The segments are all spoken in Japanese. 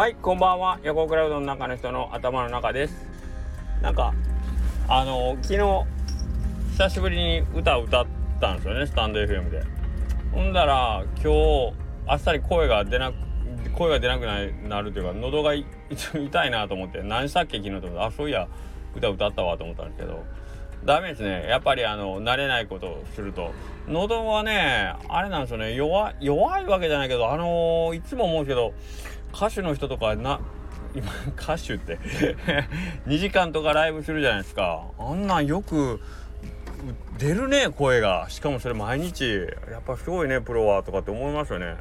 はいこんばんは。横クラウドの中の人の頭の中です。なんかあの昨日久しぶりに歌を歌ったんですよねスタンド FM で。ほんだら今日あっさり声が出なく声が出なくなるというか喉が 痛いなと思って何したっけ昨日と思ってあそういや歌歌ったわと思ったんですけど。ダメですね。やっぱりあの慣れないことをすると。喉はねあれなんですよね。弱弱いわけじゃないけどあのー、いつも思うけど歌手の人とかな今歌手って。2時間とかライブするじゃないですか。あんなんよく出るね声が。しかもそれ毎日。やっぱすごいねプロはとかって思いますよね。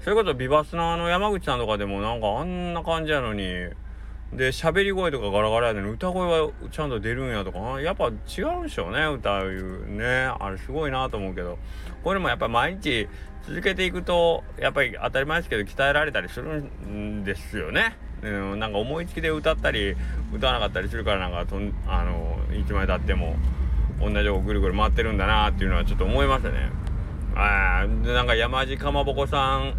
それこそビバスナーの山口さんとかでもなんかあんな感じやのにで喋り声とかガラガラやのに歌声はちゃんと出るんやとかやっぱ違うんでしょうね歌うねあれすごいなと思うけどこれもやっぱ毎日続けていくとやっぱり当たり前ですけど鍛えられたりするんですよね。うん、なんか思いつきで歌ったり歌わなかったりするからなんかとんあのいつまでたっても同じとこぐるぐる回ってるんだなっていうのはちょっと思いましたね。あなんか山地かまぼこさん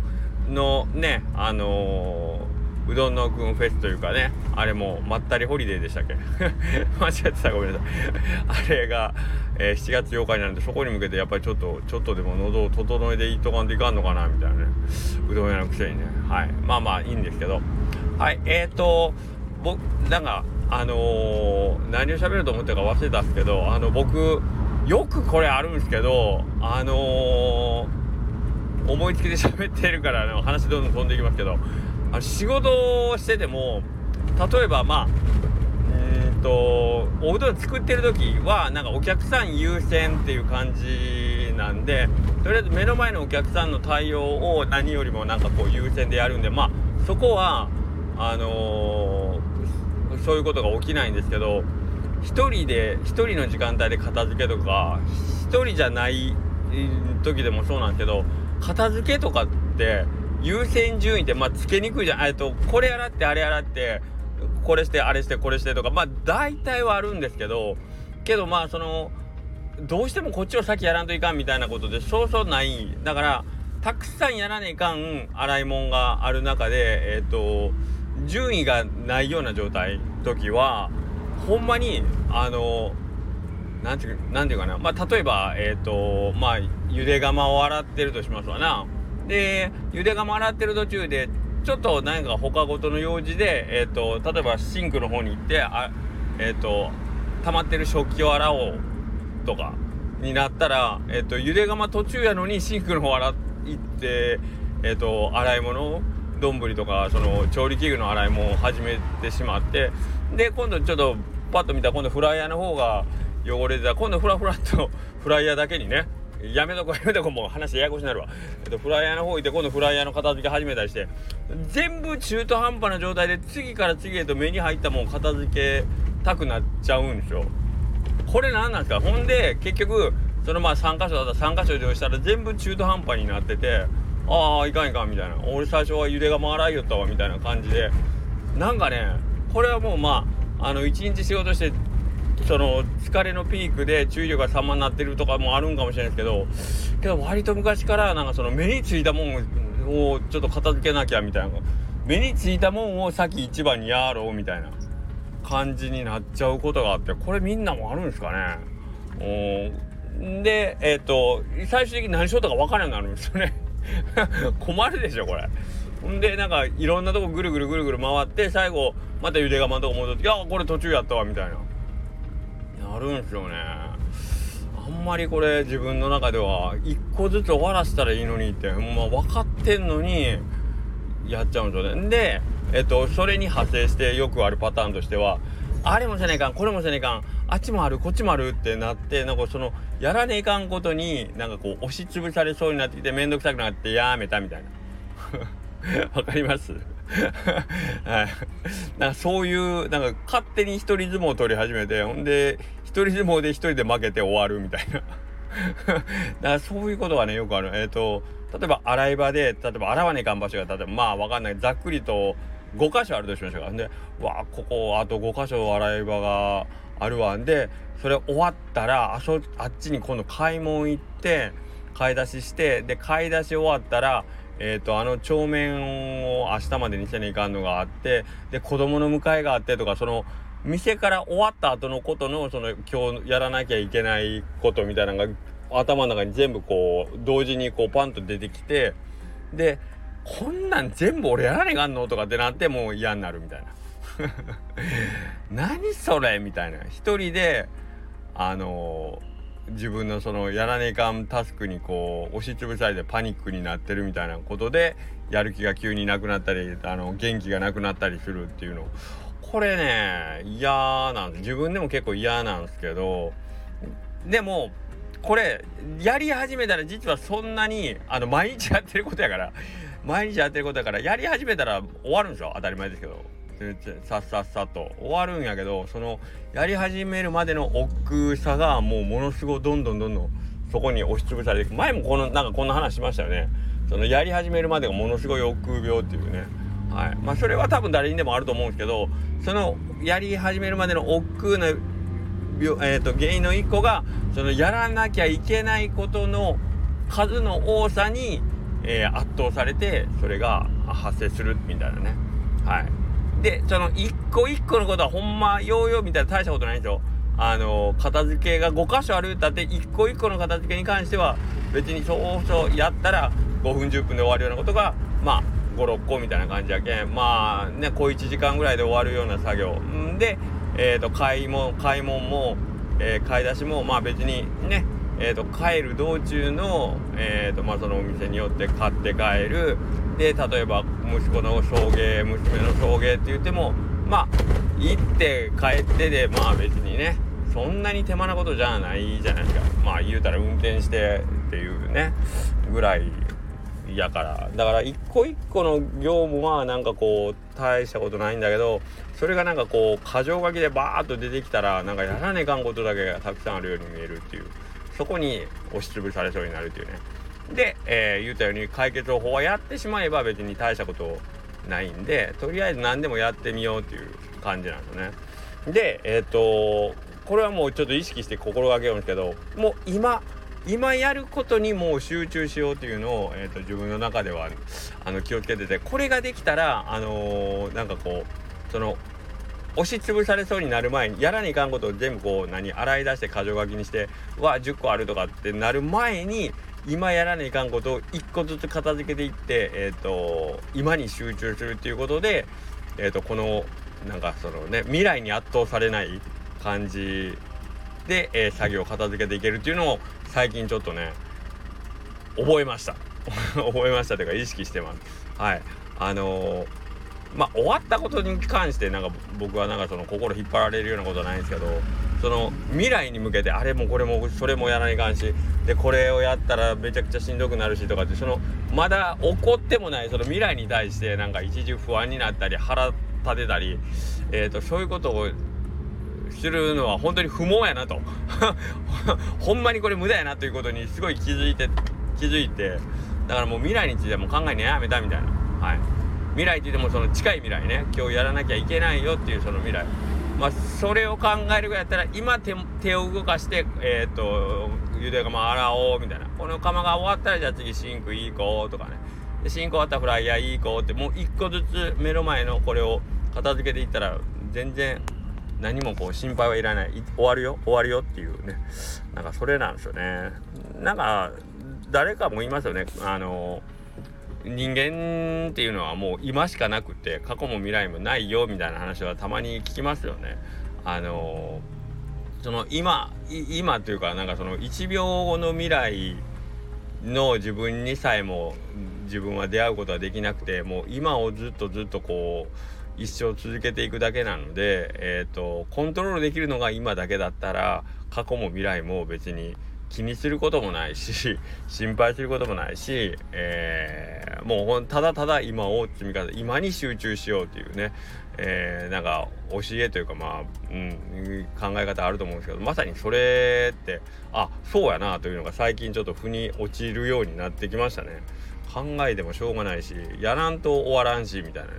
のねあのーうどんのくんフェスというかねあれもまったりホリデーでしたっけ？間違ってたごめんなさい。あれが、えー、7月8日になるんでそこに向けてやっぱりちょっとちょっとでも喉を整えていっとかんといかんのかなみたいなね。うどん屋のくせにね。はい。まあまあいいんですけど。はい。えっ、ー、と僕なんかあのー、何を喋ると思ったか忘れたんですけどあの僕よくこれあるんですけどあの思いつきで喋ってるからの話どんどん飛んでいきますけどあ仕事をしてても例えばまあえっ、とおうどん作ってる時はなんかお客さん優先っていう感じなんでとりあえず目の前のお客さんの対応を何よりもなんかこう優先でやるんでまあそこはあのー、そういうことが起きないんですけど1人で1人の時間帯で片付けとか1人じゃない時でもそうなんですけど片付けとかって優先順位ってまあつけにくいじゃん。えっとこれ洗ってあれ洗ってこれしてあれしてこれしてとか。まあ大体はあるんですけど。けどまあそのどうしてもこっちを先やらんといかんみたいなことでそうそうない。だからたくさんやらねえかん洗い物がある中でえっ、と順位がないような状態時はほんまにあのなんていうかな。まあ例えばえっ、とまあゆで釜を洗ってるとしますわな。でゆで釜洗ってる途中でちょっと何か他ごとの用事で、えーと、例えばシンクの方に行ってあえっ、ー、と溜まってる食器を洗おうとかになったら、えーと、ゆで釜途中やのにシンクの方洗行って、えーと、洗い物丼とかその調理器具の洗い物を始めてしまってで今度ちょっとパッと見たら今度フライヤーの方が汚れてた。今度フラフラっとフライヤーだけにねやめとこやめとこもう話ややこしになるわ、えっと、フライヤーの方行って今度フライヤーの片付け始めたりして全部中途半端な状態で次から次へと目に入ったもん片付けたくなっちゃうんですよ。これ何なんですか？ほんで結局そのまあ3箇所だったら3箇所移動したら全部中途半端になっててああいかんいかんみたいな。俺最初は茹でが回らいよったわみたいな感じで。なんかねこれはもうまああの一日仕事してその疲れのピークで注意力が様になってるとかもあるんかもしれないですけどけど割と昔からなんかその目についたもんをちょっと片付けなきゃみたいな目についたもんを先一番にやろうみたいな感じになっちゃうことがあってこれみんなもあるんですかね。でえっ、ー、と最終的に何しようとか分からなくなるんですよね。困るでしょこれ。んでなんかいろんなとこぐるぐるぐるぐる回って最後またゆで釜のとこ戻って「いやこれ途中やったわ」みたいな。なるんですよね。あんまりこれ自分の中では一個ずつ終わらせたらいいのにってまあ分かってんのにやっちゃうんですよね。でえっとそれに派生してよくあるパターンとしてはあれもせねえかんこれもせねえかんあっちもあるこっちもあるってなってなんかそのやらねえかんことになんかこう押しつぶされそうになってきて面倒くさくなってやめたみたいな。わかります？はい。なんかそういう、なんか勝手に一人相撲を取り始めて、ほんで、人相撲で一人で負けて終わるみたいな。だからそういうことがね、よくある。えっ、ー、と、例えば洗い場で、例えば洗わねえかん場所が、例えばまあわかんない。ざっくりと5箇所あるとしましょうか。で、わあ、ここあと5箇所洗い場があるわんで、それ終わったら、あそあっちに今度買い物行って、買い出しして、で、買い出し終わったら、えーと、あの帳面を明日までにせないかんのがあってで子供の迎えがあってとかその店から終わった後のことのその今日やらなきゃいけないことみたいなのが頭の中に全部こう同時にこうパンと出てきてでこんなん全部俺やらねえかんのとかってなってもう嫌になるみたいな。何それみたいな。一人であのー、自分のそのやらねえかんタスクにこう押しつぶされてパニックになってるみたいなことでやる気が急になくなったりあの元気がなくなったりするっていうのこれね嫌なんです自分でも結構嫌なんですけどでもこれやり始めたら実はそんなにあの毎日やってることやから毎日やってることやからやり始めたら終わるんですよ。当たり前ですけど。さっさっさっと終わるんやけどそのやり始めるまでの億劫さがもうものすごいどんどんどんどんそこに押しつぶされていく。前もこのなんかこんな話しましたよね。そのやり始めるまでがものすごい億劫病っていうね。はい。まあそれは多分誰にでもあると思うんですけどそのやり始めるまでの億劫な病、えーと、原因の一個がそのやらなきゃいけないことの数の多さに、えー、圧倒されてそれが発生するみたいなね。はい。でその一個一個のことはほんまヨーヨーみたいな大したことないんですよ。あの片付けが5箇所あるったって一個一個の片付けに関しては別にそうそうやったら5分10分で終わるようなことがまあ56個みたいな感じやけんまあね小1時間ぐらいで終わるような作業。んでえーと、買い物買い物も、えー、買い出しもまあ別にねえーと、帰る道中の,、えーとまあ、そのお店によって買って帰る。で例えば息子の送迎娘の送迎って言ってもまあ行って帰ってでまあ別にねそんなに手間なことじゃないじゃないですか。まあ言うたら運転してっていうねぐらいやから。だから一個一個の業務はなんかこう大したことないんだけどそれがなんかこう箇条書きでバーッと出てきたらなんかやらねえかんことだけがたくさんあるように見えるっていう。そこに押しつぶされそうになるっていうね。で、えー、言ったように解決方法はやってしまえば別に大したことないんでとりあえず何でもやってみようっていう感じなんですね。でえっ、ー、とこれはもうちょっと意識して心がけようんですけどもう今今やることにもう集中しようっていうのを、えーと、自分の中ではあの気をつけててこれができたらあのー、なんかこうその押しつぶされそうになる前にやらにいかんことを全部こう何洗い出して箇条書きにしてわ10個あるとかってなる前に今やらにいかんことを1個ずつ片付けていって、えーと、今に集中するっていうことで、えーとこのなんかそのね未来に圧倒されない感じで、えー、作業を片付けていけるっていうのを最近ちょっとね覚えました。覚えましたというか意識してます。はい。あのー、まあ終わったことに関してなんか僕はなんかその心引っ張られるようなことはないんですけどその未来に向けてあれもこれもそれもやらないかんしでこれをやったらめちゃくちゃしんどくなるしとかってそのまだ起こってもないその未来に対してなんか一時不安になったり腹立てたり、えーとそういうことをするのは本当に不毛やなと。ほんまにこれ無駄やなということにすごい気づいて気づいてだからもう未来についても考えるのやめたみたいな。はい。未来って言ってもその近い未来ね。今日やらなきゃいけないよっていうその未来。まあそれを考えるぐらいやったら今手手を動かしてえっ、とゆで釜洗おうみたいな。この釜が終わったらじゃあ次シンクいこうとかね。でシンク終わったフライヤーいこうってもう一個ずつ目の前のこれを片付けていったら全然何もこう心配はいらない。終わるよ。終わるよっていうね。なんかそれなんですよね。なんか誰かも言いますよね。あの人間っていうのはもう今しかなくて過去も未来もないよみたいな話はたまに聞きますよね。あのその今今というかなんかその1秒後の未来の自分にさえも自分は出会うことはできなくてもう今をずっとずっとこう一生続けていくだけなので、えーと、コントロールできるのが今だけだったら過去も未来も別に気にすることもないし 心配することもないし、えー、もうただただ今を積み重ね今に集中しようっていうね、えー、なんか教えというかまあ、うん、考え方あると思うんですけどまさにそれってあそうやなというのが最近ちょっと腑に落ちるようになってきましたね。考えてもしょうがないしやらんと終わらんしみたいなね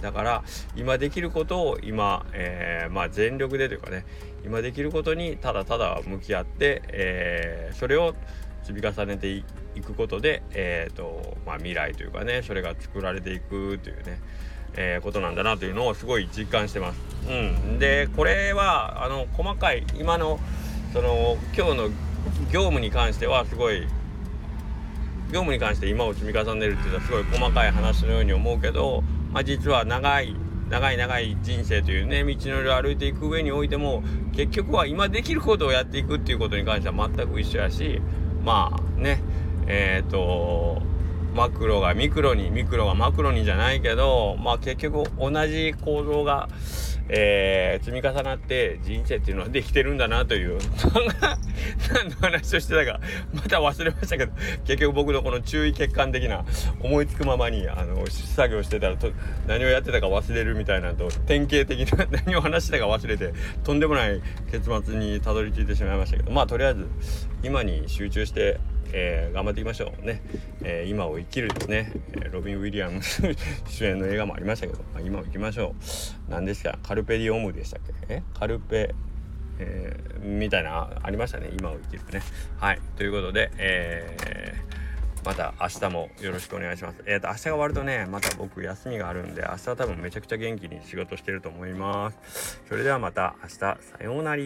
だから今できることを今、えー、まあ、全力でというかね今できることにただただ向き合って、えー、それを積み重ねていくことで、えーとまあ、未来というかねそれが作られていくというね、えー、ことなんだなというのをすごい実感してます。うん、でこれはあの細かい今のその今日の業務に関してはすごい業務に関して今を積み重ねるっていうのはすごい細かい話のように思うけど、まあ、実は長い長い長い人生というね道のりを歩いていく上においても結局は今できることをやっていくっていうことに関しては全く一緒やしまあねえっ、ー、とマクロがミクロにミクロがマクロにじゃないけどまあ結局同じ構造がえー、積み重なって人生っていうのはできてるんだなという 何の話をしてたかまた忘れましたけど結局僕のこの注意欠陥的な思いつくままにあの作業してたらと何をやってたか忘れるみたいなと典型的な 何を話してたか忘れてとんでもない結末にたどり着いてしまいましたけどまあとりあえず今に集中してえー、頑張っていきましょう。ね、えー、今を生きるですね、えロビン・ウィリアムス 主演の映画もありましたけど、まあ、今を生きましょう。何ですか？カルペディオムでしたっけ？え？カルペえー、みたいなありましたね。今を生きるね。はい。ということでえー、また明日もよろしくお願いします。えっ、ー、と、明日が終わるとね、また僕休みがあるんで、明日は多分めちゃくちゃ元気に仕事してると思います。それではまた明日、さようなら。